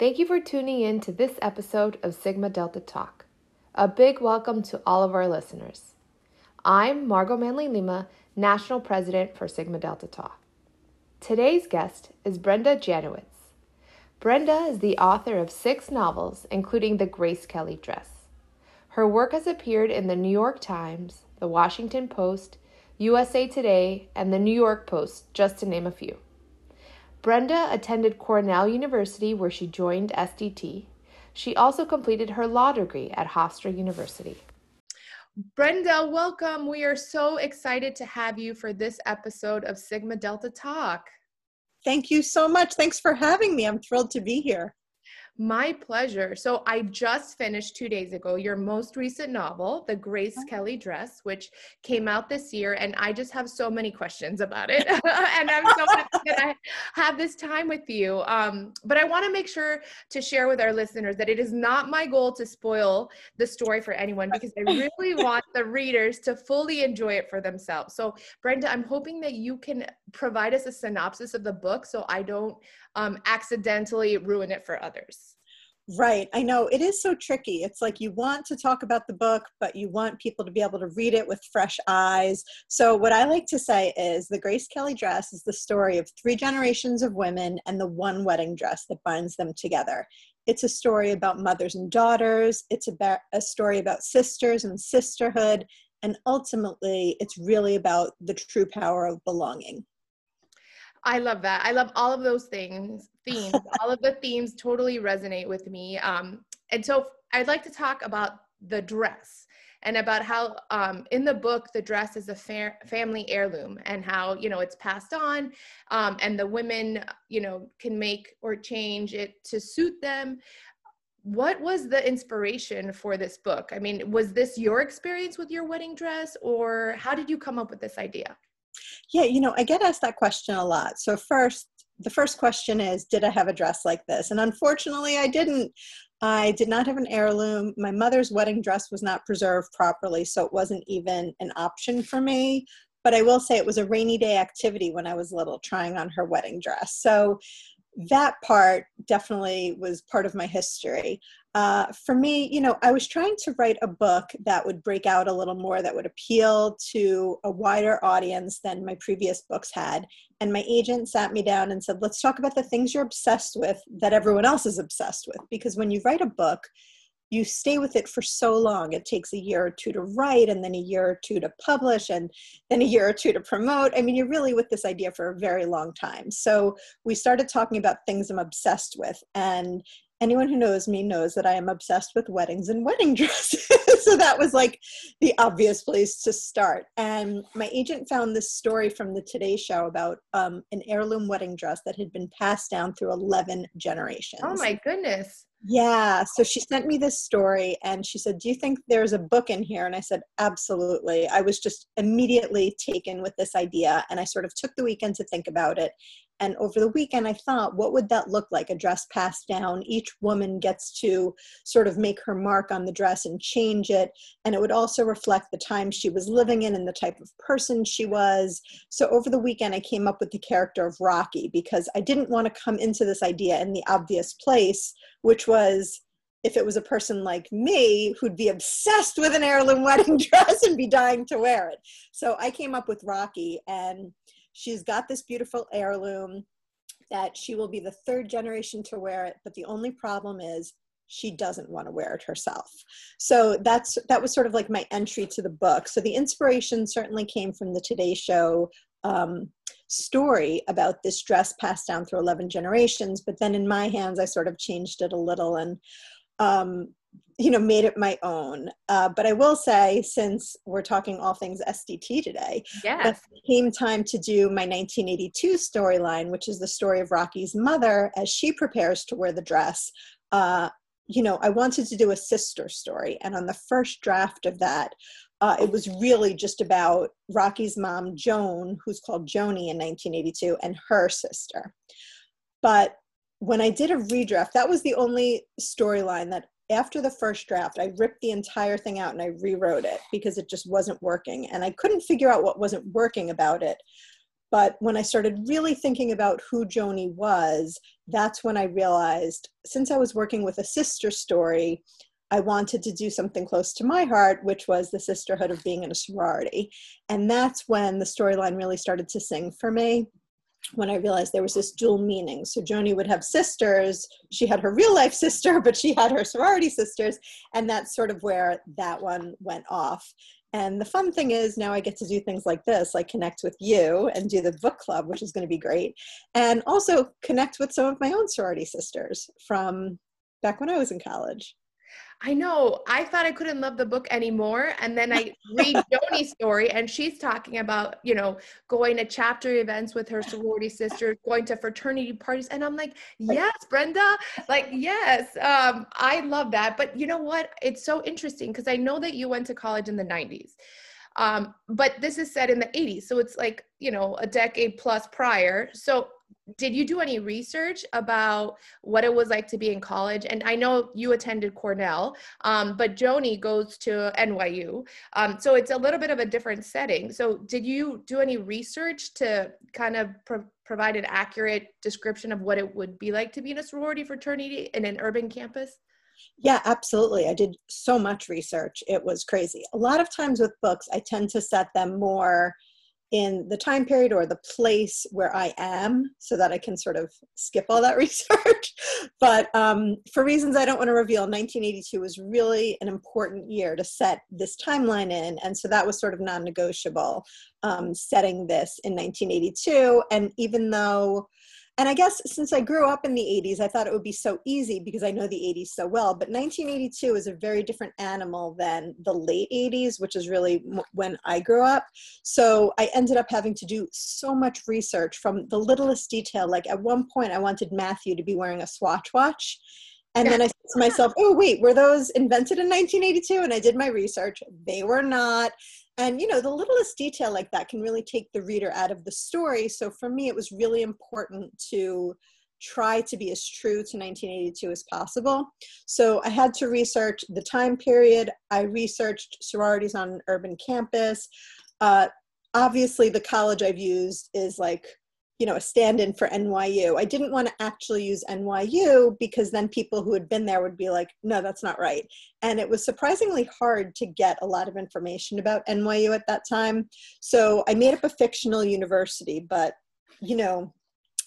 Thank you for tuning in to this episode of Sigma Delta Talk. A big welcome to all of our listeners. I'm Margaux Manley Lima, National President for Sigma Delta Tau. Today's guest is Brenda Janowitz. Brenda is the author of six novels, including The Grace Kelly Dress. Her work has appeared in the New York Times, the Washington Post, USA Today, and the New York Post, just to name a few. Brenda attended Cornell University, where she joined SDT. She also completed her law degree at Hofstra University. Brenda, welcome. We are so excited to have you for this episode of Sigma Delta Talk. Thank you so much. Thanks for having me. I'm thrilled to be here. My pleasure. So I just finished two days ago your most recent novel, The Grace oh. Kelly Dress, which came out this year, and I just have so many questions about it, and I'm so happy that I have this time with you. Um, but I want to make sure to share with our listeners that it is not my goal to spoil the story for anyone because I really want the readers to fully enjoy it for themselves. So, Brenda, I'm hoping that you can provide us a synopsis of the book so I don't um, accidentally ruin it for others. Right. I know it is so tricky. It's like you want to talk about the book, but you want people to be able to read it with fresh eyes. So, what I like to say is the Grace Kelly dress is the story of three generations of women and the one wedding dress that binds them together. It's a story about mothers and daughters, it's about a story about sisters and sisterhood, and ultimately, it's really about the true power of belonging. I love that. I love all of those things, themes. all of the themes totally resonate with me. Um, and so I'd like to talk about the dress and about how um, in the book the dress is a fa- family heirloom and how you know it's passed on um, and the women you know can make or change it to suit them what was the inspiration for this book i mean was this your experience with your wedding dress or how did you come up with this idea yeah, you know, I get asked that question a lot. So, first, the first question is Did I have a dress like this? And unfortunately, I didn't. I did not have an heirloom. My mother's wedding dress was not preserved properly, so it wasn't even an option for me. But I will say it was a rainy day activity when I was little, trying on her wedding dress. So that part definitely was part of my history. Uh, for me, you know, I was trying to write a book that would break out a little more, that would appeal to a wider audience than my previous books had. And my agent sat me down and said, let's talk about the things you're obsessed with that everyone else is obsessed with. Because when you write a book, you stay with it for so long. It takes a year or two to write, and then a year or two to publish, and then a year or two to promote. I mean, you're really with this idea for a very long time. So we started talking about things I'm obsessed with. And anyone who knows me knows that I am obsessed with weddings and wedding dresses. so that was like the obvious place to start. And my agent found this story from the Today Show about um, an heirloom wedding dress that had been passed down through 11 generations. Oh my goodness. Yeah. So she sent me this story and she said, Do you think there's a book in here? And I said, Absolutely. I was just immediately taken with this idea and I sort of took the weekend to think about it. And over the weekend, I thought, what would that look like? A dress passed down. Each woman gets to sort of make her mark on the dress and change it. And it would also reflect the time she was living in and the type of person she was. So over the weekend, I came up with the character of Rocky because I didn't want to come into this idea in the obvious place, which was if it was a person like me who'd be obsessed with an heirloom wedding dress and be dying to wear it. So I came up with Rocky and She's got this beautiful heirloom that she will be the third generation to wear it, but the only problem is she doesn't want to wear it herself. So that's that was sort of like my entry to the book. So the inspiration certainly came from the Today Show um, story about this dress passed down through 11 generations, but then in my hands, I sort of changed it a little and um, you know made it my own. Uh, but i will say since we're talking all things sdt today yes. it came time to do my 1982 storyline which is the story of rocky's mother as she prepares to wear the dress. Uh, you know i wanted to do a sister story and on the first draft of that uh, it was really just about rocky's mom joan who's called joni in 1982 and her sister. But when I did a redraft, that was the only storyline that after the first draft, I ripped the entire thing out and I rewrote it because it just wasn't working. And I couldn't figure out what wasn't working about it. But when I started really thinking about who Joni was, that's when I realized since I was working with a sister story, I wanted to do something close to my heart, which was the sisterhood of being in a sorority. And that's when the storyline really started to sing for me when I realized there was this dual meaning. So Joni would have sisters. She had her real life sister, but she had her sorority sisters. And that's sort of where that one went off. And the fun thing is now I get to do things like this, like connect with you and do the book club, which is going to be great. And also connect with some of my own sorority sisters from back when I was in college. I know. I thought I couldn't love the book anymore. And then I read Joni's story, and she's talking about, you know, going to chapter events with her sorority sisters, going to fraternity parties. And I'm like, yes, Brenda, like, yes, um, I love that. But you know what? It's so interesting because I know that you went to college in the 90s. Um, but this is set in the 80s. So it's like, you know, a decade plus prior. So did you do any research about what it was like to be in college? And I know you attended Cornell, um, but Joni goes to NYU. Um, so it's a little bit of a different setting. So did you do any research to kind of pro- provide an accurate description of what it would be like to be in a sorority fraternity in an urban campus? Yeah, absolutely. I did so much research. It was crazy. A lot of times with books, I tend to set them more in the time period or the place where I am so that I can sort of skip all that research. but um, for reasons I don't want to reveal, 1982 was really an important year to set this timeline in. And so that was sort of non negotiable, um, setting this in 1982. And even though and I guess since I grew up in the 80s, I thought it would be so easy because I know the 80s so well. But 1982 is a very different animal than the late 80s, which is really when I grew up. So I ended up having to do so much research from the littlest detail. Like at one point, I wanted Matthew to be wearing a Swatch watch. And then I said to myself, oh, wait, were those invented in 1982? And I did my research. They were not and you know the littlest detail like that can really take the reader out of the story. So for me it was really important to try to be as true to 1982 as possible. So i had to research the time period. I researched sororities on an urban campus. Uh, obviously the college i've used is like you know a stand-in for NYU. I didn't want to actually use NYU because then people who had been there would be like, no, that's not right. And it was surprisingly hard to get a lot of information about NYU at that time. So I made up a fictional university, but you know,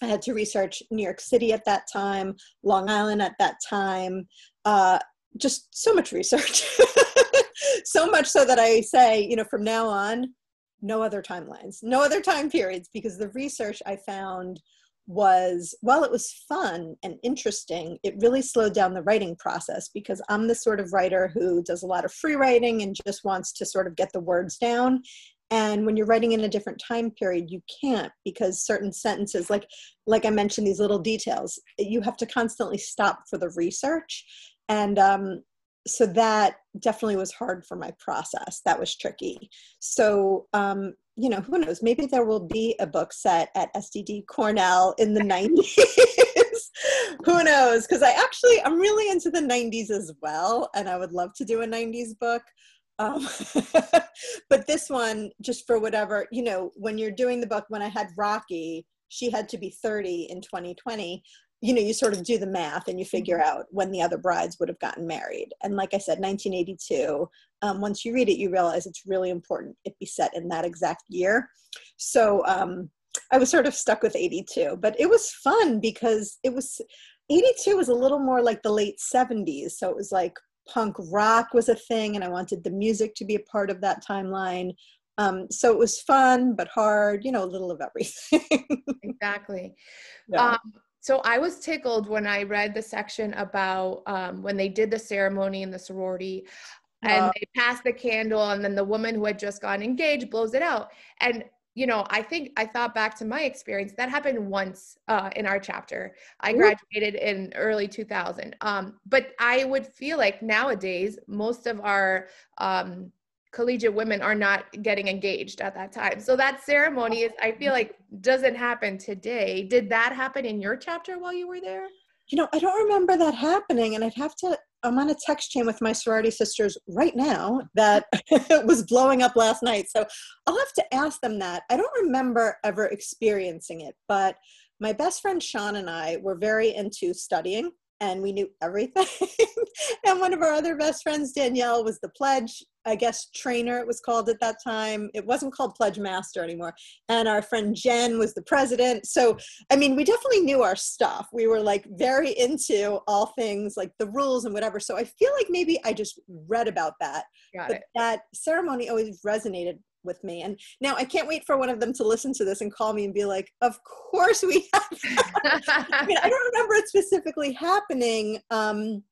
I had to research New York City at that time, Long Island at that time, uh, just so much research. so much so that I say, you know, from now on, no other timelines, no other time periods, because the research I found was while it was fun and interesting, it really slowed down the writing process because I'm the sort of writer who does a lot of free writing and just wants to sort of get the words down. And when you're writing in a different time period, you can't because certain sentences, like like I mentioned, these little details, you have to constantly stop for the research. And um, so that definitely was hard for my process. That was tricky. So, um, you know, who knows? Maybe there will be a book set at SDT Cornell in the 90s. who knows? Because I actually, I'm really into the 90s as well, and I would love to do a 90s book. Um, but this one, just for whatever, you know, when you're doing the book, when I had Rocky, she had to be 30 in 2020 you know you sort of do the math and you figure mm-hmm. out when the other brides would have gotten married. And like i said 1982 um, once you read it you realize it's really important it be set in that exact year. So um, i was sort of stuck with 82 but it was fun because it was 82 was a little more like the late 70s so it was like punk rock was a thing and i wanted the music to be a part of that timeline. Um, so it was fun but hard you know a little of everything. Exactly. Yeah. um, so I was tickled when I read the section about um, when they did the ceremony in the sorority and they passed the candle and then the woman who had just gotten engaged blows it out. And you know, I think I thought back to my experience that happened once uh, in our chapter. I graduated in early 2000. Um, but I would feel like nowadays, most of our um, collegiate women are not getting engaged at that time. So that ceremony is, I feel like, doesn't happen today. Did that happen in your chapter while you were there? you know, I don't remember that happening. And I'd have to, I'm on a text chain with my sorority sisters right now that was blowing up last night. So I'll have to ask them that. I don't remember ever experiencing it, but my best friend Sean and I were very into studying and we knew everything. and one of our other best friends, Danielle, was the pledge, I guess, trainer, it was called at that time. It wasn't called Pledge Master anymore. And our friend Jen was the president. So, I mean, we definitely knew our stuff. We were like very into all things like the rules and whatever. So I feel like maybe I just read about that. Got but it. that ceremony always resonated with me. And now I can't wait for one of them to listen to this and call me and be like, "Of course we have." I mean, I don't remember it specifically happening, um,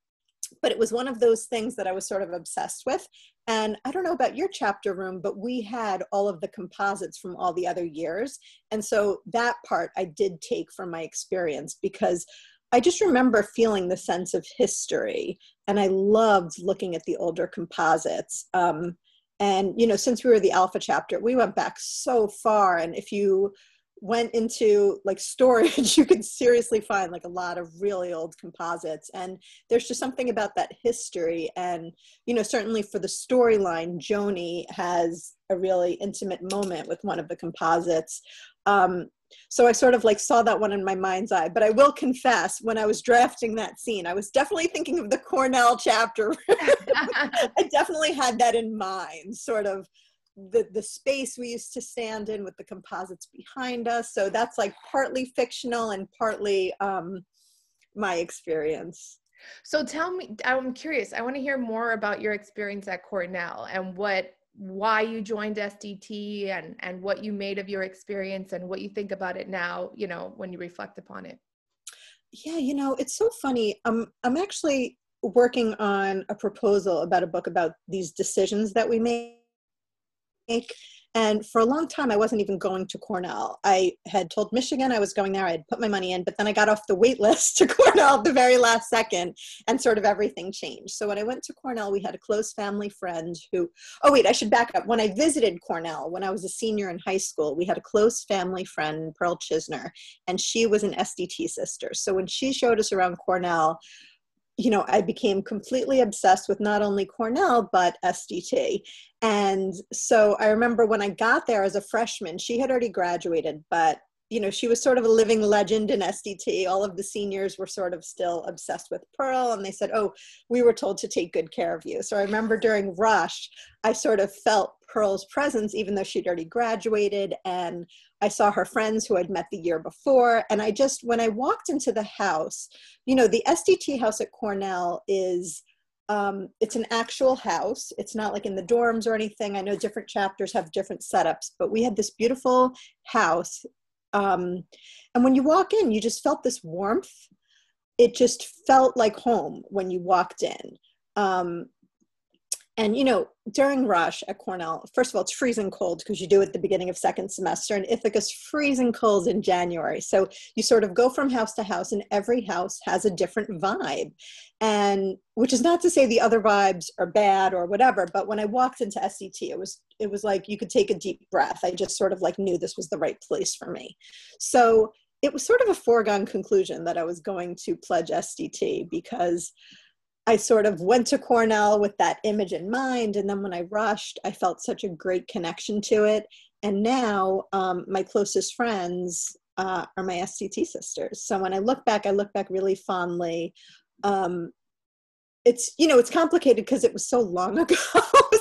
but it was one of those things that I was sort of obsessed with. And I don't know about your chapter room, but we had all of the composites from all the other years, and so that part I did take from my experience because. I just remember feeling the sense of history, and I loved looking at the older composites. Um, and you know since we were the alpha chapter we went back so far and if you went into like storage you could seriously find like a lot of really old composites and there's just something about that history and you know certainly for the storyline joni has a really intimate moment with one of the composites um, so I sort of like saw that one in my mind's eye. But I will confess, when I was drafting that scene, I was definitely thinking of the Cornell chapter. I definitely had that in mind, sort of the the space we used to stand in with the composites behind us. So that's like partly fictional and partly um, my experience. So tell me, I'm curious. I want to hear more about your experience at Cornell and what why you joined SDT and and what you made of your experience and what you think about it now, you know, when you reflect upon it. Yeah, you know, it's so funny. Um, I'm actually working on a proposal about a book about these decisions that we make and for a long time, I wasn't even going to Cornell. I had told Michigan I was going there. I had put my money in, but then I got off the wait list to Cornell at the very last second, and sort of everything changed. So when I went to Cornell, we had a close family friend who, oh, wait, I should back up. When I visited Cornell, when I was a senior in high school, we had a close family friend, Pearl Chisner, and she was an SDT sister. So when she showed us around Cornell, you know, I became completely obsessed with not only Cornell, but SDT. And so I remember when I got there as a freshman, she had already graduated, but you know, she was sort of a living legend in SDT. All of the seniors were sort of still obsessed with Pearl, and they said, Oh, we were told to take good care of you. So I remember during Rush, I sort of felt Pearl's presence, even though she'd already graduated. And I saw her friends who I'd met the year before. And I just, when I walked into the house, you know, the SDT house at Cornell is. Um, it's an actual house. It's not like in the dorms or anything. I know different chapters have different setups, but we had this beautiful house um, and when you walk in, you just felt this warmth. It just felt like home when you walked in. Um, and you know, during rush at Cornell, first of all, it's freezing cold because you do it at the beginning of second semester, and Ithaca's freezing cold in January. So you sort of go from house to house, and every house has a different vibe. And which is not to say the other vibes are bad or whatever, but when I walked into SDT, it was it was like you could take a deep breath. I just sort of like knew this was the right place for me. So it was sort of a foregone conclusion that I was going to pledge SDT because I sort of went to Cornell with that image in mind. And then when I rushed, I felt such a great connection to it. And now um, my closest friends uh, are my SDT sisters. So when I look back, I look back really fondly. Um, it's, you know, it's complicated because it was so long ago.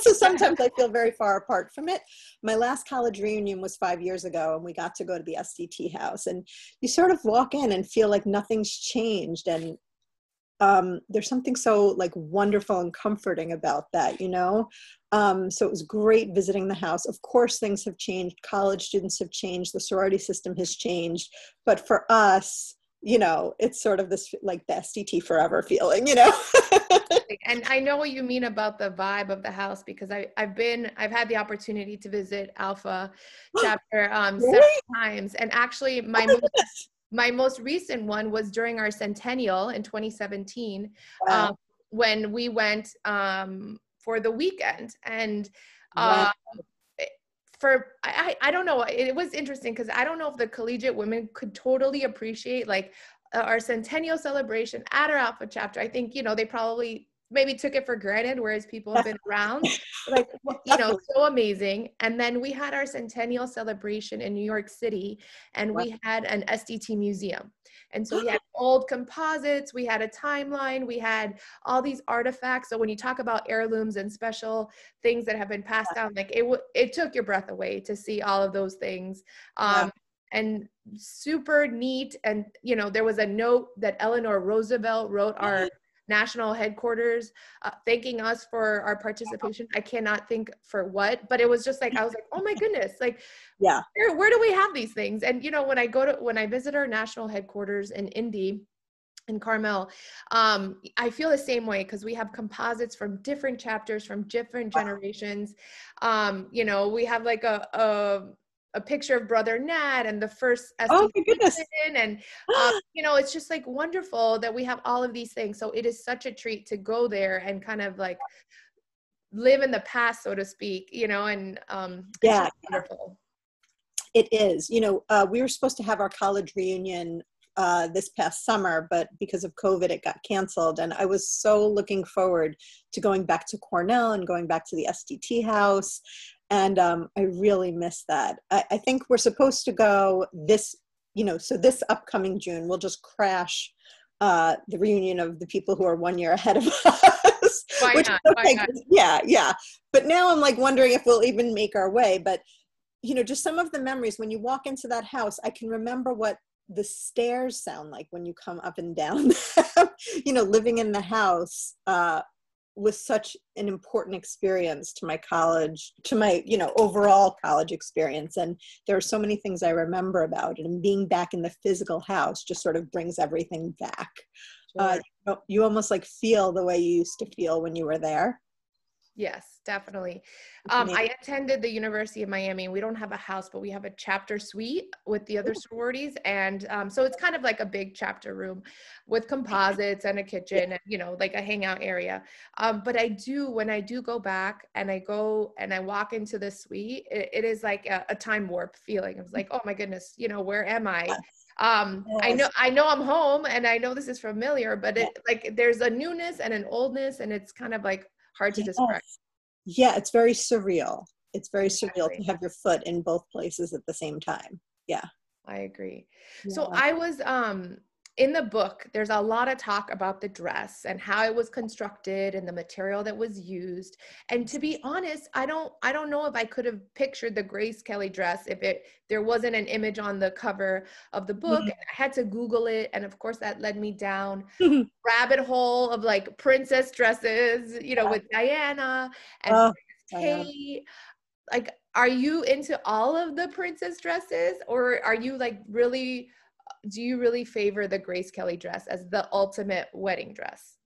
so sometimes I feel very far apart from it. My last college reunion was five years ago, and we got to go to the SDT house. And you sort of walk in and feel like nothing's changed. And um, there's something so like wonderful and comforting about that, you know? Um, so it was great visiting the house. Of course, things have changed. College students have changed. The sorority system has changed. But for us, you know, it's sort of this like the SDT forever feeling, you know? and I know what you mean about the vibe of the house because I, I've been, I've had the opportunity to visit Alpha chapter um, really? several times. And actually, my oh most, my most recent one was during our centennial in 2017 wow. um, when we went um, for the weekend and uh, wow. for I, I don't know it was interesting because i don't know if the collegiate women could totally appreciate like our centennial celebration at our Alpha chapter. I think, you know, they probably maybe took it for granted, whereas people have been around. Like, you know, so amazing. And then we had our centennial celebration in New York City, and we had an SDT museum. And so we had old composites, we had a timeline, we had all these artifacts. So when you talk about heirlooms and special things that have been passed down, like it w- it took your breath away to see all of those things. Um, and super neat and you know there was a note that eleanor roosevelt wrote our national headquarters uh, thanking us for our participation. I cannot think for what but it was just like i was like oh my goodness like yeah. where, where do we have these things? And you know when i go to when i visit our national headquarters in indy in Carmel, um, I feel the same way because we have composites from different chapters from different generations. Um, you know, we have like a, a a picture of brother Nat and the first oh my goodness. and um, you know it's just like wonderful that we have all of these things. So it is such a treat to go there and kind of like live in the past so to speak you know and um yeah. wonderful. It is. You know uh, we were supposed to have our college reunion uh, this past summer, but because of COVID, it got canceled. And I was so looking forward to going back to Cornell and going back to the SDT house and um, I really miss that. I, I, think we're supposed to go this, you know, so this upcoming June we'll just crash uh, the reunion of the people who are one year ahead of us. Why which, not? Okay, Why not? Yeah, yeah. But now I'm like wondering if we'll even make our way. But you know, just some of the memories when you walk into that house, I can remember what the stairs sound like when you come up and down. you know, living in the house. Uh, was such an important experience to my college to my you know overall college experience. And there are so many things i remember about it. And being back in the physical house just sort of brings everything back. Uh, sure. uh, you almost like feel the way you used to feel when you were there Yes, definitely. Um, I attended the University of Miami. We don't have a house, but we have a chapter suite with the other sororities, and um, so it's kind of like a big chapter room with composites and a kitchen, and you know, like a hangout area. Um, but I do when I do go back and I go and I walk into the suite, it, it is like a, a, time warp feeling. It's like, oh my goodness, you know, where am I? um i know i know i'm home and i know this is familiar but it like there's a newness and an oldness and it's kind of like hard to yes. describe. Yeah, it's very surreal. It's very surreal to have your foot in both places at the same time. Yeah. I agree. Yeah. So I was um in the book, there's a lot of talk about the dress and how it was constructed and the material that was used. And to be honest, I don't I don't know if I could have pictured the Grace Kelly dress if it there wasn't an image on the cover of the book. Mm-hmm. I had to Google it, and of course that led me down rabbit hole of like princess dresses, you know, with Diana and oh, Kate. Like, are you into all of the princess dresses, or are you like really? Do you really favor the Grace Kelly dress as the ultimate wedding dress?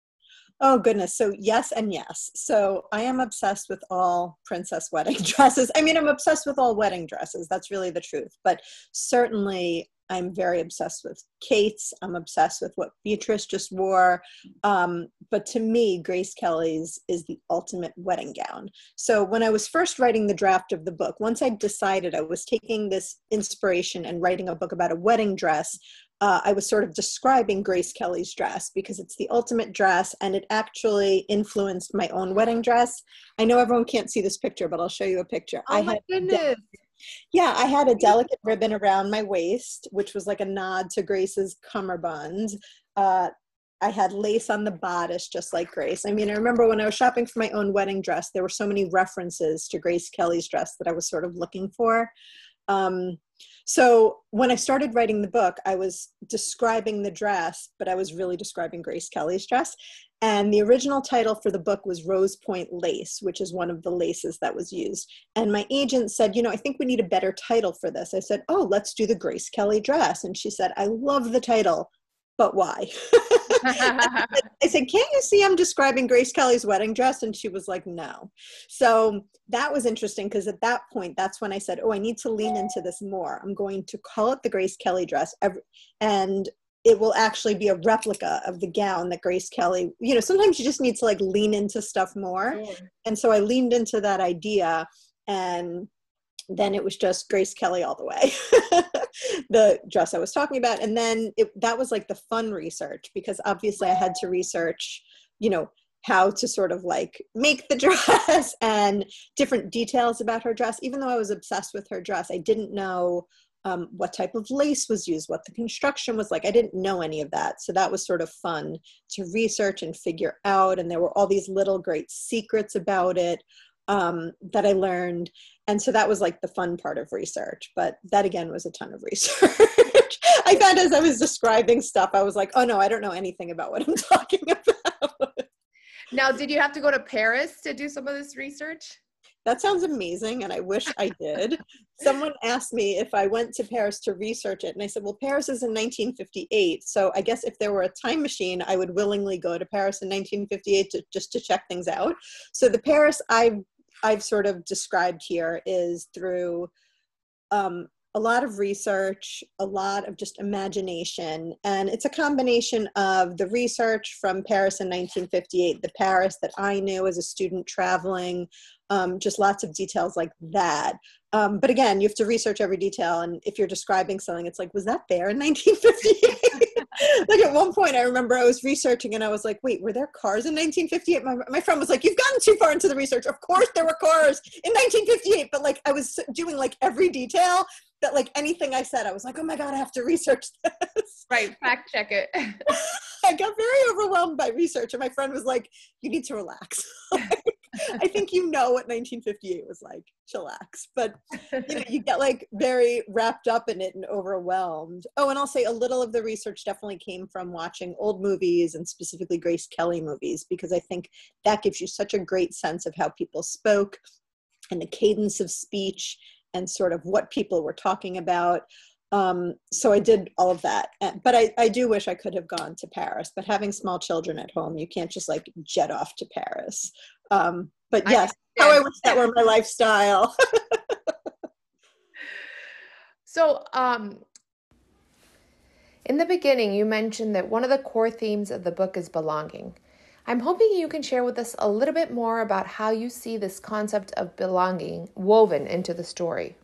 Oh goodness. So yes and yes. So I am obsessed with all princess wedding dresses. I mean, I'm obsessed with all wedding dresses. That's really the truth. But certainly I'm very obsessed with Kate's. I'm obsessed with what Beatrice just wore. Um, but to me, Grace Kelly's is the ultimate wedding gown. So when I was first writing the draft of the book, once I decided I was taking this inspiration and writing a book about a wedding dress, uh, I was sort of describing Grace Kelly's dress because it's the ultimate dress and it actually influenced my own wedding dress. I know everyone can't see this picture, but I'll show you a picture. Oh I my goodness. Yeah, I had a delicate ribbon around my waist, which was like a nod to Grace's cummerbund. Uh, I had lace on the bodice, just like Grace. I mean, I remember when I was shopping for my own wedding dress, there were so many references to Grace Kelly's dress that I was sort of looking for. Um, so when I started writing the book, I was describing the dress, but I was really describing Grace Kelly's dress. And the original title for the book was Rose Point Lace, which is one of the laces that was used. And my agent said, You know, I think we need a better title for this. I said, Oh, let's do the Grace Kelly dress. And she said, I love the title, but why? I said, Can't you see I'm describing Grace Kelly's wedding dress? And she was like, No. So that was interesting because at that point, that's when I said, Oh, I need to lean into this more. I'm going to call it the Grace Kelly dress. And it will actually be a replica of the gown that Grace Kelly, you know, sometimes you just need to like lean into stuff more. And so I leaned into that idea and then it was just Grace Kelly all the way, the dress I was talking about. And then it, that was like the fun research because obviously I had to research, you know, how to sort of like make the dress and different details about her dress. Even though I was obsessed with her dress, I didn't know um, what type of lace was used, what the construction was like. I didn't know any of that. So that was sort of fun to research and figure out. And there were all these little great secrets about it um, that I learned. And so that was like the fun part of research. But that again was a ton of research. I found as I was describing stuff, I was like, oh no, I don't know anything about what I'm talking about. Now, did you have to go to Paris to do some of this research? That sounds amazing, and I wish I did. Someone asked me if I went to Paris to research it, and I said, Well, Paris is in 1958, so I guess if there were a time machine, I would willingly go to Paris in 1958 to, just to check things out. So the Paris I've I've sort of described here is through um, a lot of research, a lot of just imagination. And it's a combination of the research from Paris in 1958, the Paris that I knew as a student traveling, um, just lots of details like that. Um, but again, you have to research every detail. And if you're describing something, it's like, was that there in 1958? like at one point, I remember I was researching and I was like, wait, were there cars in 1958? My, my friend was like, you've gotten too far into the research. Of course there were cars in 1958. But like I was doing like every detail that like anything I said, I was like, oh my God, I have to research this. Right. Fact check it. I got very overwhelmed by research. And my friend was like, you need to relax. I think you know what 1958 was like. Chillax. But you know, you get like very wrapped up in it and overwhelmed. Oh, and I'll say a little of the research definitely came from watching old movies and specifically Grace Kelly movies because I think that gives you such a great sense of how people spoke and the cadence of speech and sort of what people were talking about. Um, so I did all of that. But I, I do wish I could have gone to Paris. But having small children at home, you can't just like jet off to Paris. Um, but yes, I how I wish that were my lifestyle. so, um, in the beginning, you mentioned that one of the core themes of the book is belonging. I'm hoping you can share with us a little bit more about how you see this concept of belonging woven into the story.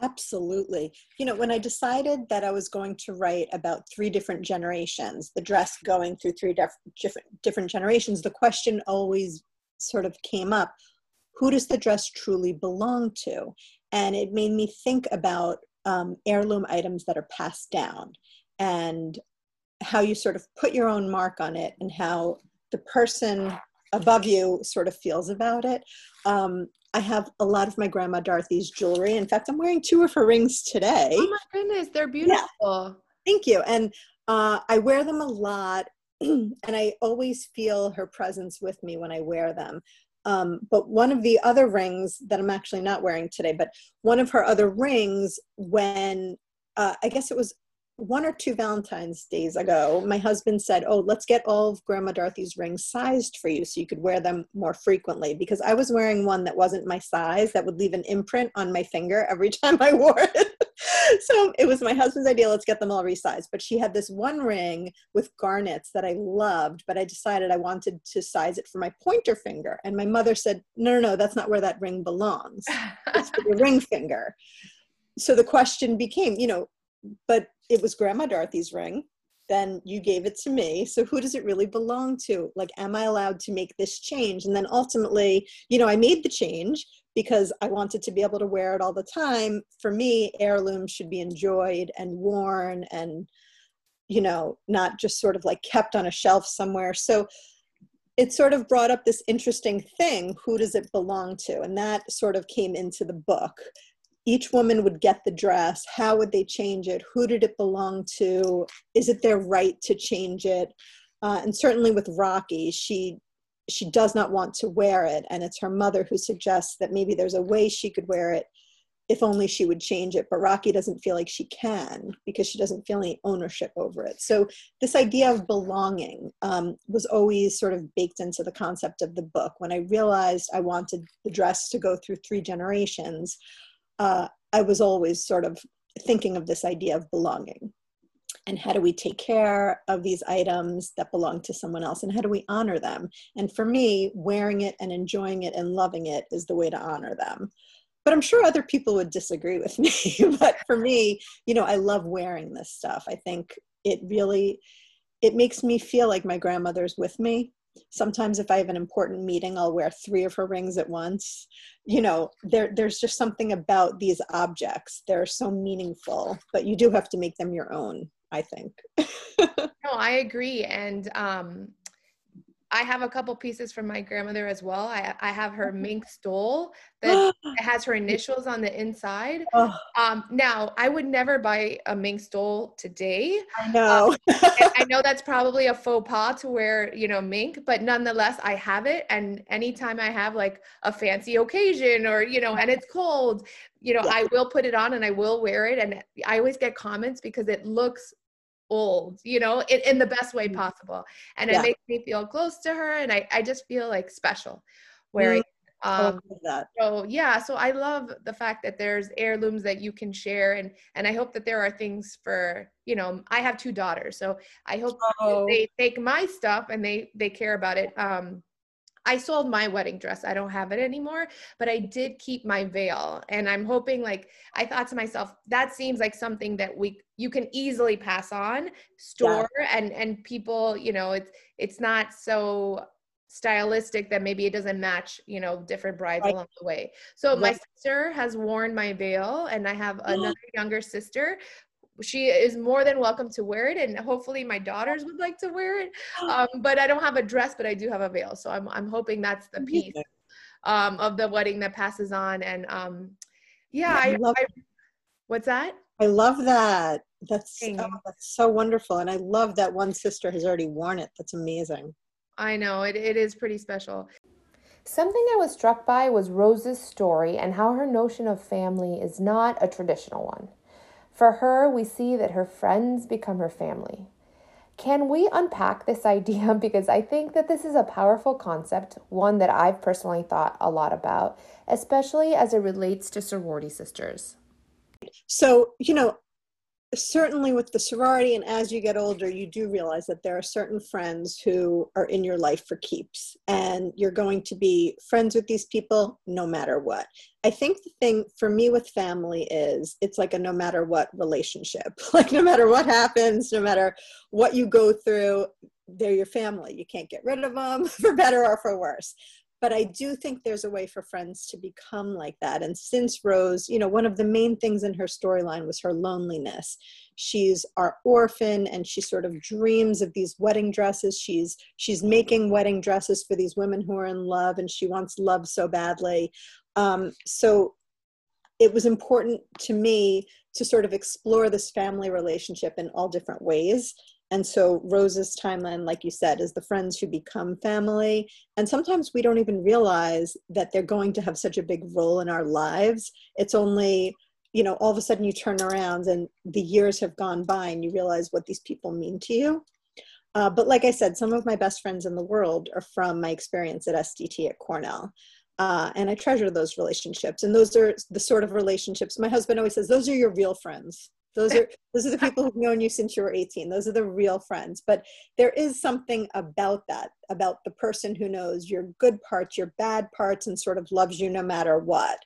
Absolutely. You know, when I decided that I was going to write about three different generations, the dress going through three def- different different generations, the question always sort of came up, who does the dress truly belong to? And it made me think about um, heirloom items that are passed down and how you sort of put your own mark on it and how the person above you sort of feels about it. Um, I have a lot of my grandma Dorothy's jewelry. In fact, I'm wearing two of her rings today. Oh my goodness, they're beautiful. Yeah. Thank you. And uh, I wear them a lot, and I always feel her presence with me when I wear them. Um, but one of the other rings that I'm actually not wearing today, but one of her other rings, when uh, I guess it was one or two Valentine's days ago, my husband said, Oh, let's get all of Grandma Dorothy's rings sized for you so you could wear them more frequently. Because I was wearing one that wasn't my size that would leave an imprint on my finger every time I wore it. so it was my husband's idea, let's get them all resized. But she had this one ring with garnets that I loved, but I decided I wanted to size it for my pointer finger. And my mother said, No, no, no, that's not where that ring belongs. It's for your ring finger so the question became you know but it was Grandma Dorothy's ring. Then you gave it to me. So who does it really belong to? Like, am I allowed to make this change? And then ultimately, you know, I made the change because I wanted to be able to wear it all the time. For me, heirlooms should be enjoyed and worn and, you know, not just sort of like kept on a shelf somewhere. So it sort of brought up this interesting thing who does it belong to? And that sort of came into the book each woman would get the dress how would they change it who did it belong to is it their right to change it? Uh, and certainly with rocky she she does not want to wear it and it's her mother who suggests that maybe there's a way she could wear it if only she would change it but rocky doesn't feel like she can because she doesn't feel any ownership over it. So this idea of belonging um, was always sort of baked into the concept of the book. When i realized i wanted the dress to go through three generations uh, I was always sort of thinking of this idea of belonging. And how do we take care of these items that belong to someone else? And how do we honor them? And for me wearing it and enjoying it and loving it is the way to honor them. But i'm sure other people would disagree with me. But for me you know i love wearing this stuff. I think it really it makes me feel like my grandmother's with me sometimes if i have an important meeting i'll wear three of her rings at once. You know there there's just something about these objects. They're so meaningful but you do have to make them your own i think. No i agree. And um I have a couple pieces from my grandmother as well. I, I have her mink stole that has her initials on the inside. Oh. Um, now, I would never buy a mink stole today. I know. Um, I know that's probably a faux pas to wear, you know, mink, but nonetheless, I have it. And anytime I have like a fancy occasion or, you know, and it's cold, you know, yeah. I will put it on and I will wear it. And I always get comments because it looks old, you know, in, in the best way mm-hmm. possible. And yeah. it makes me feel close to her and I, I just feel like special wearing mm. Um, so yeah, so I love the fact that there's heirlooms that you can share, and and I hope that there are things for you know. I have two daughters, so I hope oh. they take my stuff and they they care about it. Um, I sold my wedding dress. I don't have it anymore, but I did keep my veil. And I'm hoping like I thought to myself, that seems like something that we you can easily pass on, store yeah. and and people, you know, it's it's not so stylistic that maybe it doesn't match, you know, different brides right. along the way. So right. my sister has worn my veil and I have another younger sister she is more than welcome to wear it and hopefully my daughters would like to wear it. Um, but i don't have a dress but i do have a veil so i'm, I'm hoping that's the piece um, of the wedding that passes on and um, yeah I, love, I, what's that? I love that. That's oh, that's so wonderful and i love that one sister has already worn it. That's amazing. I know it, it is pretty special. Something I was struck by was Rose's story and how her notion of family is not a traditional one. For her, we see that her friends become her family. Can we unpack this idea? Because I think that this is a powerful concept, one that I've personally thought a lot about, especially as it relates to sorority sisters. So, you know, certainly with the sorority and as you get older you do realize that there are certain friends who are in your life for keeps and you're going to be friends with these people no matter what. I think the thing for me with family is it's like a no matter what relationship. Like no matter what happens no matter what you go through they're your family. You can't get rid of them for better or for worse but I do think there's a way for friends to become like that. And since Rose, you know, one of the main things in her storyline was her loneliness. She's our orphan and she sort of dreams of these wedding dresses. She's she's making wedding dresses for these women who are in love and she wants love so badly. Um, so it was important to me to sort of explore this family relationship in all different ways and so Rose's timeline, like you said, is the friends who become family. And sometimes we don't even realize that they're going to have such a big role in our lives. It's only, you know, all of a sudden you turn around and the years have gone by and you realize what these people mean to you. Uh, but like I said, some of my best friends in the world are from my experience at SDT at Cornell. Uh, and I treasure those relationships. And those are the sort of relationships my husband always says, those are your real friends those are those are the people who've known you since you were 18 those are the real friends. But there is something about that about the person who knows your good parts your bad parts and sort of loves you no matter what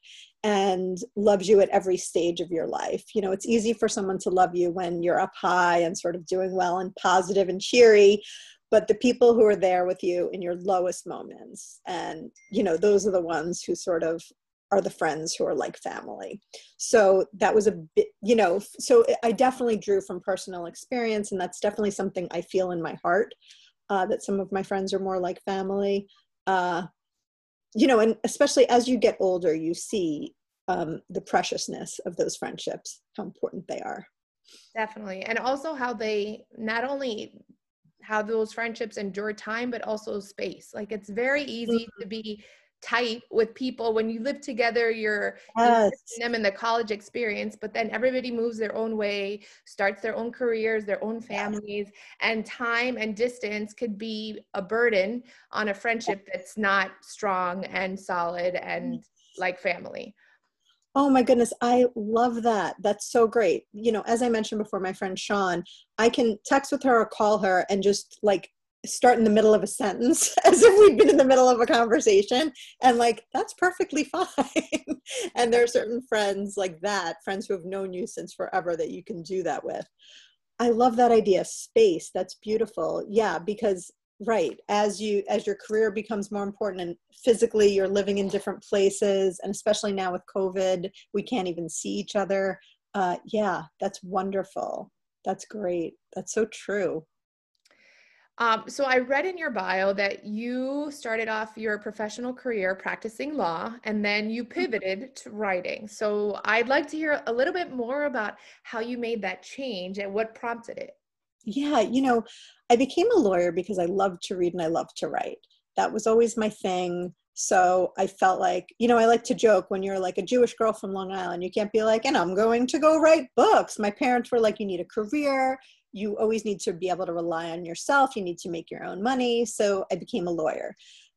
and loves you at every stage of your life. You know it's easy for someone to love you when you're up high and sort of doing well and positive and cheery but the people who are there with you in your lowest moments and you know those are the ones who sort of are the friends who are like family. So that was a bit, you know, so I definitely drew from personal experience, and that's definitely something I feel in my heart uh, that some of my friends are more like family. Uh, you know, and especially as you get older, you see um, the preciousness of those friendships, how important they are. Definitely. And also how they not only how those friendships endure time, but also space. Like it's very easy mm-hmm. to be tight with people when you live together you're yes. them in the college experience but then everybody moves their own way starts their own careers their own families yes. and time and distance could be a burden on a friendship that's not strong and solid and mm. like family Oh my goodness, I love that. That's so great. You know, as I mentioned before, my friend Sean, I can text with her or call her and just like start in the middle of a sentence as if we'd been in the middle of a conversation. And like that's perfectly fine. And there are certain friends like that friends who have known you since forever that you can do that with. I love that idea space. That's beautiful. Yeah because right as you as your career becomes more important and physically you're living in different places and especially now with covid we can't even see each other. Uh, yeah that's wonderful. That's great. That's so true um, so I read in your bio that you started off your professional career practicing law and then you mm-hmm. pivoted to writing. So I'd like to hear a little bit more about how you made that change and what prompted it. Yeah, you know, I became a lawyer because I love to read and I love to write. That was always my thing. So I felt like, you know, I like to joke when you're like a Jewish girl from Long Island, you can't be like, and I'm going to go write books. My parents were like, you need a career, you always need to be able to rely on yourself you need to make your own money. So i became a lawyer.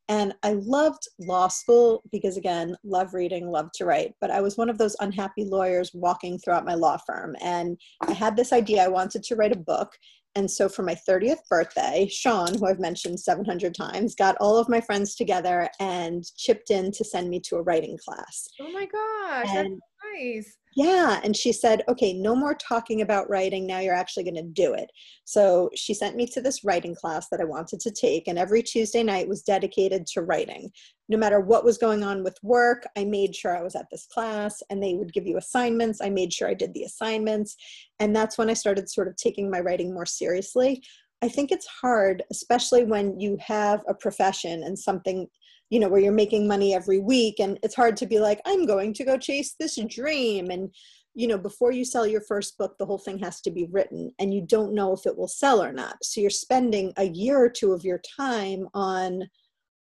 And i loved law school because again love reading love to write but i was one of those unhappy lawyers walking throughout my law firm. And i had this idea i wanted to write a book. And so for my 30th birthday sean who i've mentioned 700 times got all of my friends together and chipped in to send me to a writing class. Oh my gosh and nice yeah. And she said, okay, no more talking about writing. Now you're actually going to do it. So she sent me to this writing class that I wanted to take. And every Tuesday night was dedicated to writing. No matter what was going on with work, I made sure I was at this class and they would give you assignments. I made sure I did the assignments. And that's when I started sort of taking my writing more seriously. I think it's hard, especially when you have a profession and something you know where you're making money every week and it's hard to be like i'm going to go chase this dream. And you know before you sell your first book the whole thing has to be written and you don't know if it will sell or not. So you're spending a year or two of your time on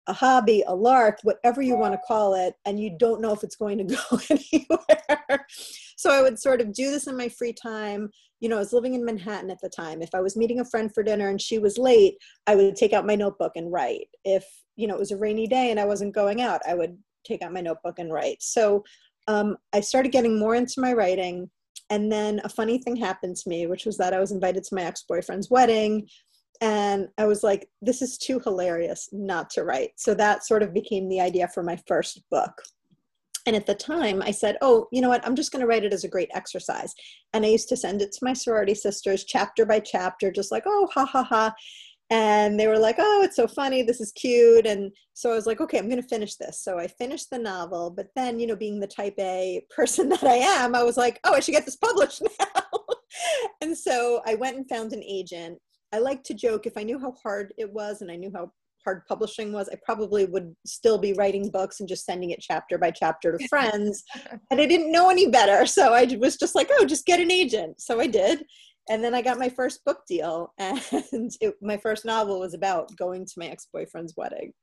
a hobby a lark whatever you want to call it and you don't know if it's going to go anywhere so i would sort of do this in my free time. You know i was living in manhattan at the time. If i was meeting a friend for dinner and she was late i would take out my notebook and write. If you know it was a rainy day and i wasn't going out i would take out my notebook and write. So um, i started getting more into my writing. And then a funny thing happened to me which was that i was invited to my ex-boyfriend's wedding. And i was like this is too hilarious not to write. So that sort of became the idea for my first book and at the time, I said, Oh, you know what? I'm just going to write it as a great exercise. And I used to send it to my sorority sisters, chapter by chapter, just like, Oh, ha, ha, ha. And they were like oh it's so funny. This is cute. And so i was like okay i'm going to finish this. So i finished the novel but then you know being the type a person that i am i was like oh i should get this published now. And so i went and found an agent. I like to joke if i knew how hard it was and i knew how hard publishing was i probably would still be writing books and just sending it chapter by chapter to friends and i didn't know any better so i was just like oh just get an agent so i did and then I got my first book deal, and it, my first novel was about going to my ex boyfriend's wedding.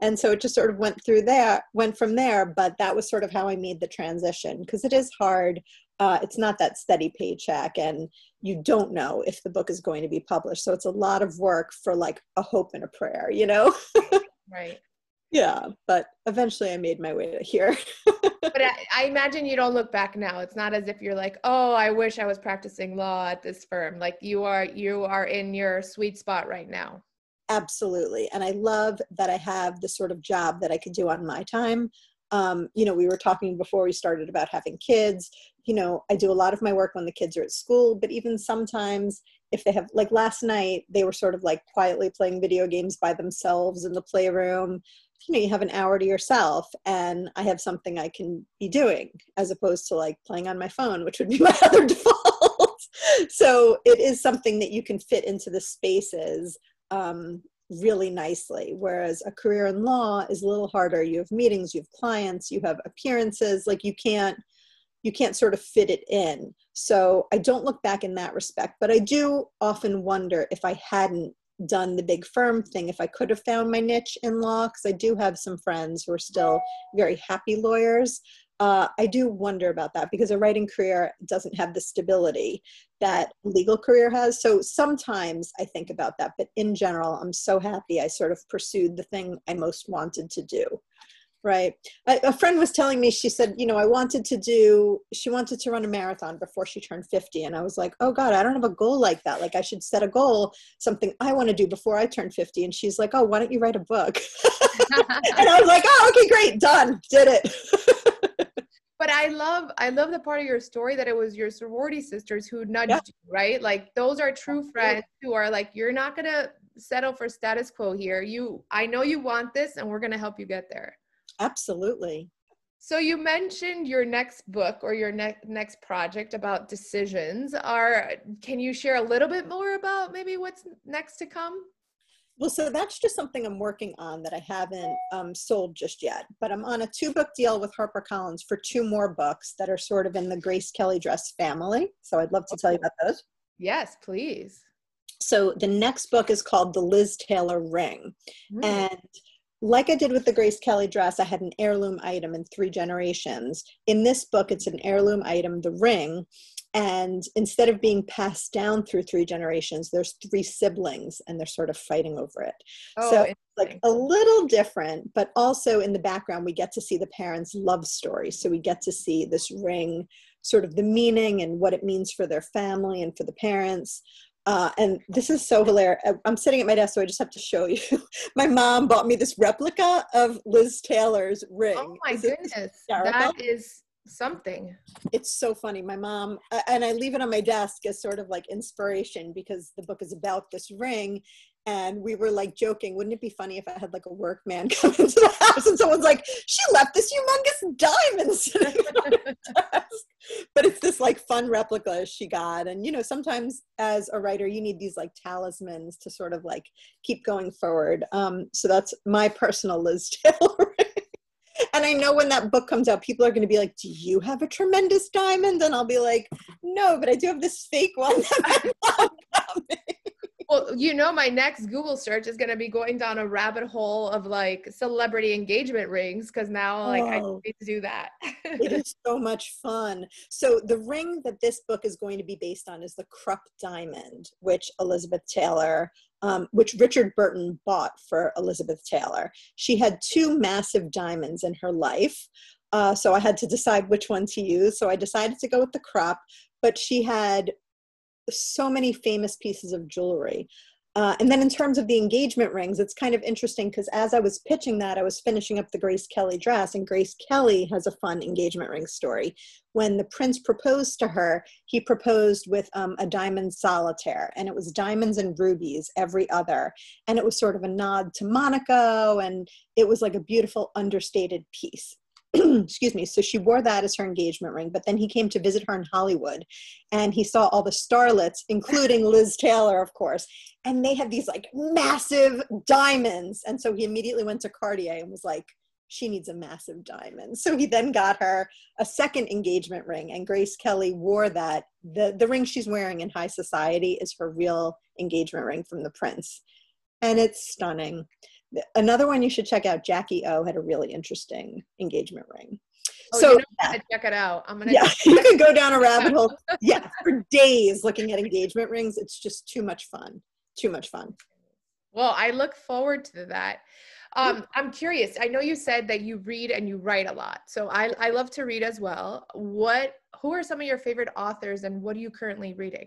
And so it just sort of went through there, went from there. But that was sort of how I made the transition because it is hard. Uh, it's not that steady paycheck, and you don't know if the book is going to be published. So it's a lot of work for like a hope and a prayer, you know? right yeah but eventually i made my way to here but I, I, imagine you don't look back now it's not as if you're like oh i wish i was practicing law at this firm like you are you are in your sweet spot right now absolutely. And i love that i have the sort of job that i could do on my time. Um, you know we were talking before we started about having kids. You know i do a lot of my work when the kids are at school but even sometimes if they have like last night they were sort of like quietly playing video games by themselves in the playroom. You know you have an hour to yourself and i have something i can be doing as opposed to like playing on my phone which would be my other default. So it is something that you can fit into the spaces um, really nicely whereas a career in law is a little harder. You have meetings you have clients you have appearances like you can't you can't sort of fit it in. So i don't look back in that respect but i do often wonder if i hadn't done the big firm thing if i could have found my niche in law because i do have some friends who are still very happy lawyers uh, i do wonder about that because a writing career doesn't have the stability that legal career has so sometimes i think about that but in general i'm so happy i sort of pursued the thing i most wanted to do Right. A, a friend was telling me, she said, you know, I wanted to do, she wanted to run a marathon before she turned 50. And I was like, oh God, I don't have a goal like that. Like I should set a goal, something I want to do before I turn 50. And she's like, oh, why don't you write a book? and I was like, oh, okay, great, done, did it. but I love, I love the part of your story that it was your sorority sisters who nudged yeah. you, right? Like those are true friends who are like, you're not to settle for status quo here. You, I know you want this and we're to help you get there. Absolutely. So you mentioned your next book or your ne- next project about decisions. Are can you share a little bit more about maybe what's next to come? Well, so that's just something I'm working on that I haven't um, sold just yet. But I'm on a two book deal with HarperCollins for two more books that are sort of in the Grace Kelly Dress family. So I'd love to tell you about those. Yes, please. So the next book is called The Liz Taylor Ring. Mm. And like I did with the Grace Kelly dress, I had an heirloom item in three generations. In this book, it's an heirloom item, the ring. And instead of being passed down through three generations, there's three siblings and they're sort of fighting over it. Oh, so like a little different, but also in the background, we get to see the parents' love story. So we get to see this ring, sort of the meaning and what it means for their family and for the parents. Uh, and this is so hilarious. I'm sitting at my desk, so I just have to show you. my mom bought me this replica of Liz Taylor's ring. Oh my is goodness, that is something. It's so funny. My mom, and I leave it on my desk as sort of like inspiration because the book is about this ring and we were like joking wouldn't it be funny if i had like a workman come into the house and someone's like she left this humongous diamond sitting on the desk but it's this like fun replica she got and you know sometimes as a writer you need these like talismans to sort of like keep going forward um, so that's my personal liz taylor and I know when that book comes out, people are going to be like, "Do you have a tremendous diamond?" And I'll be like, "No, but I do have this fake one that my mom got me." well, you know, my next Google search is going to be going down a rabbit hole of like celebrity engagement rings because now, like, oh, I need to do that. it is so much fun. So, the ring that this book is going to be based on is the Krupp Diamond, which Elizabeth Taylor, um, which Richard Burton bought for Elizabeth Taylor. She had two massive diamonds in her life. Uh, so I had to decide which one to use. So I decided to go with the Krupp, but she had so many famous pieces of jewelry. Uh, and then in terms of the engagement rings, it's kind of interesting because as I was pitching that, I was finishing up the Grace Kelly dress, and Grace Kelly has a fun engagement ring story. When the prince proposed to her, he proposed with um, a diamond solitaire, and it was diamonds and rubies every other. And it was sort of a nod to Monaco, and it was like a beautiful, understated piece. excuse me so she wore that as her engagement ring but then he came to visit her in hollywood and he saw all the starlets including liz taylor of course and they had these like massive diamonds and so he immediately went to cartier and was like she needs a massive diamond. So he then got her a second engagement ring and grace kelly wore that. The, the ring she's wearing in high society is her real engagement ring from the prince and it's stunning another one you should check out jackie o had a really interesting engagement ring. Oh, so you know, yeah. check it out. I'm gonna yeah you can go down a rabbit hole. Yeah for days looking at engagement rings. It's just too much fun too much fun. Well i look forward to that. Um, i'm curious i know you said that you read and you write a lot so I, I love to read as well. What who are some of your favorite authors and what are you currently reading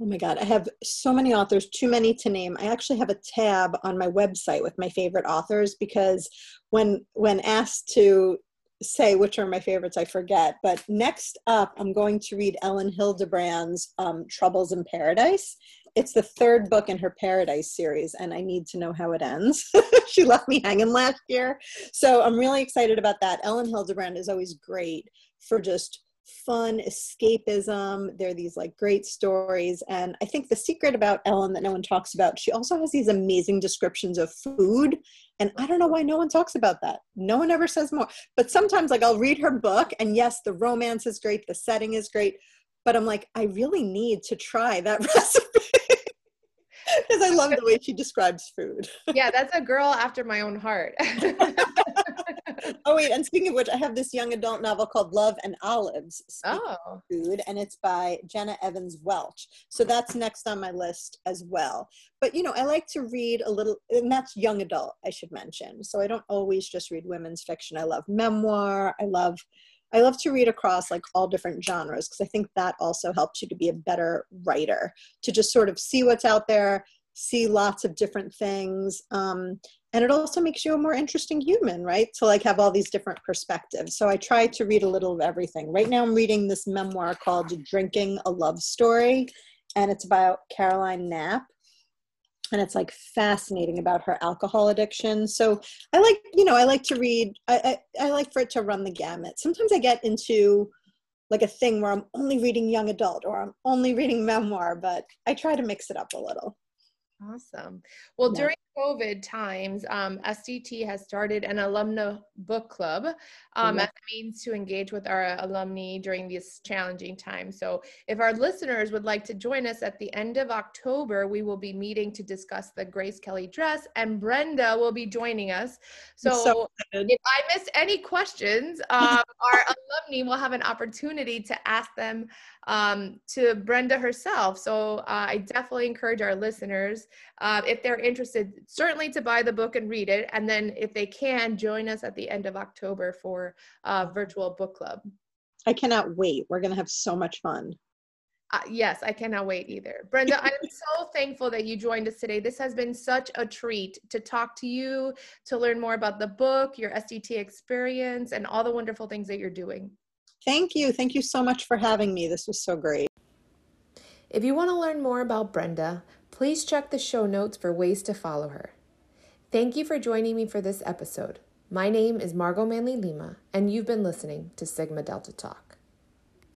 Oh my God, I have so many authors, too many to name. I actually have a tab on my website with my favorite authors because when when asked to say which are my favorites, I forget. But next up, I'm going to read Elin Hilderbrand's um, Troubles in Paradise. It's the third book in her Paradise series, and I need to know how it ends. she left me hanging last year. So I'm really excited about that. Elin Hilderbrand is always great for just fun escapism. There are these like great stories. And I think the secret about Elin that no one talks about, she also has these amazing descriptions of food. And I don't know why no one talks about that. No one ever says more. But sometimes, like, I'll read her book, and yes, the romance is great, the setting is great. But I'm like, I really need to try that recipe. Because I love the way she describes food. yeah, that's a girl after my own heart. oh wait, and speaking of which, I have this young adult novel called Love and Olives. Oh. Food, and it's by Jenna Evans Welch. So that's next on my list as well. But you know, I like to read a little, and that's young adult, I should mention. So I don't always just read women's fiction. I love memoir. I love I love to read across like all different genres because I think that also helps you to be a better writer, to just sort of see what's out there, see lots of different things. Um, and it also makes you a more interesting human, right? To like have all these different perspectives. So I try to read a little of everything. Right now I'm reading this memoir called Drinking a Love Story, and it's about Caroline Knapp and it's like fascinating about her alcohol addiction so i like you know i like to read I, I, I like for it to run the gamut sometimes i get into like a thing where i'm only reading young adult or i'm only reading memoir but i try to mix it up a little awesome well yeah. during COVID times, um, SDT has started an alumna book club um, as a means to engage with our alumni during these challenging times. So, if our listeners would like to join us at the end of October, we will be meeting to discuss the Grace Kelly dress, and Brenda will be joining us. So, so if I miss any questions, um, our alumni will have an opportunity to ask them um, to Brenda herself. So, uh, I definitely encourage our listeners, uh, if they're interested, certainly to buy the book and read it. And then if they can, join us at the end of October for a virtual book club. I cannot wait. We're going to have so much fun. Uh, yes, I cannot wait either. Brenda, I'm so thankful that you joined us today. This has been such a treat to talk to you, to learn more about the book, your SDT experience, and all the wonderful things that you're doing. Thank you. Thank you so much for having me. This was so great. If you want to learn more about Brenda, please check the show notes for ways to follow her. Thank you for joining me for this episode. My name is Margaux Manley Lima, and you've been listening to Sigma Delta Talk.